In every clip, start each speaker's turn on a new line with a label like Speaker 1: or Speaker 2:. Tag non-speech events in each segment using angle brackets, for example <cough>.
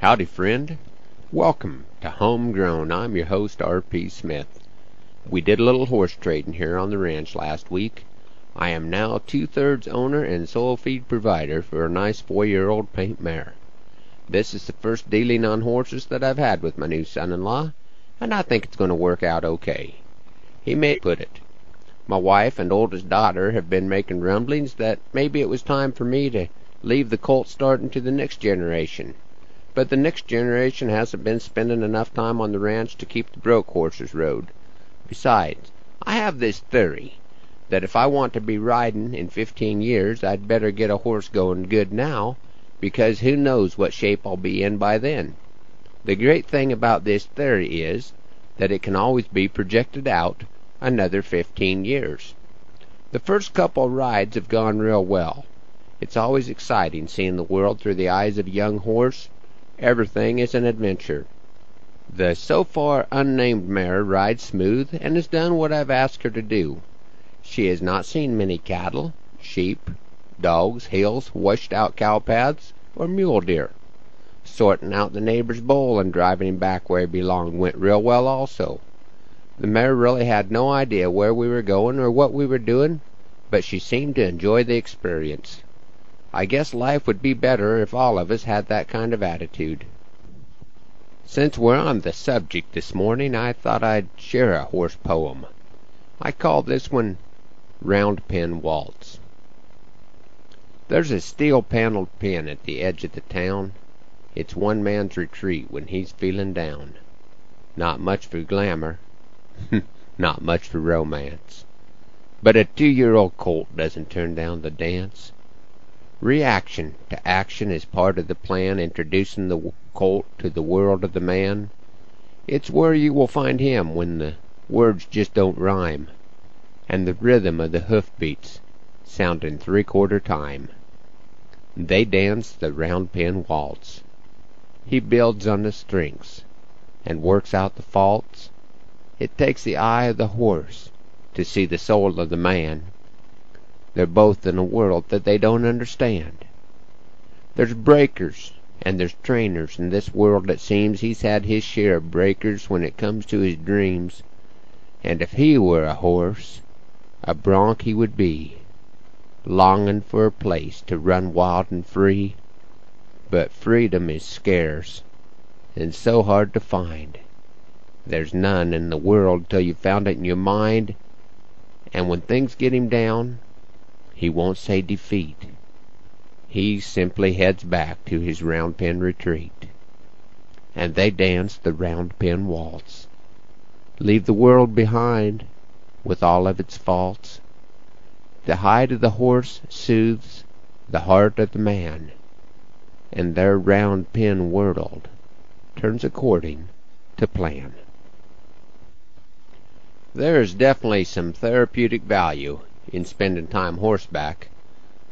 Speaker 1: Howdy, friend. Welcome to Homegrown. I'm your host, R.P. Smith. We did a little horse trading here on the ranch last week. I am now two-thirds owner and sole feed provider for a nice four-year-old paint mare. This is the first dealing on horses that I've had with my new son-in-law, and I think it's going to work out okay. He may put it. My wife and oldest daughter have been making rumblings that maybe it was time for me to leave the colt starting to the next generation. But the next generation hasn't been spending enough time on the ranch to keep the broke horses rode. Besides, I have this theory that if I want to be riding in fifteen years, I'd better get a horse going good now, because who knows what shape I'll be in by then. The great thing about this theory is that it can always be projected out another fifteen years. The first couple rides have gone real well. It's always exciting seeing the world through the eyes of a young horse. Everything is an adventure. The so far unnamed mare rides smooth and has done what I've asked her to do. She has not seen many cattle, sheep, dogs, hills, washed out cow paths, or mule deer. Sorting out the neighbor's bull and driving him back where he belonged went real well also. The mare really had no idea where we were going or what we were doing, but she seemed to enjoy the experience. I guess life would be better if all of us had that kind of attitude. Since we're on the subject this morning, I thought I'd share a horse poem. I call this one Round Pen Waltz. There's a steel paneled pen at the edge of the town. It's one man's retreat when he's feeling down. Not much for glamour, <laughs> not much for romance. But a two-year-old colt doesn't turn down the dance. Reaction to action is part of the plan introducing the colt to the world of the man. It's where you will find him when the words just don't rhyme, and the rhythm of the hoof beats sound in three-quarter time. They dance the round pen waltz. He builds on the strengths and works out the faults. It takes the eye of the horse to see the soul of the man. They're both in a world that they don't understand. There's breakers and there's trainers in this world that seems he's had his share of breakers when it comes to his dreams. And if he were a horse, a bronc he would be, longing for a place to run wild and free. But freedom is scarce and so hard to find. There's none in the world till you've found it in your mind. And when things get him down, he won't say defeat. He simply heads back to his round pen retreat. And they dance the round pen waltz. Leave the world behind, with all of its faults. The hide of the horse soothes the heart of the man, and their round pen world turns according to plan. There is definitely some therapeutic value in spending time horseback,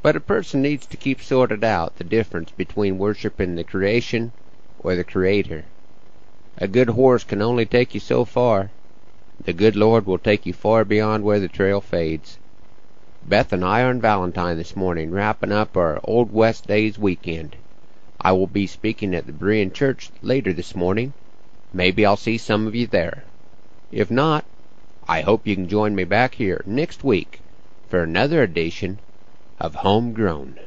Speaker 1: but a person needs to keep sorted out the difference between worshiping the creation or the Creator. A good horse can only take you so far. The good Lord will take you far beyond where the trail fades. Beth and I are in Valentine this morning, wrapping up our Old West Days weekend. I will be speaking at the Berean Church later this morning. Maybe I'll see some of you there. If not, I hope you can join me back here next week for another edition of Homegrown.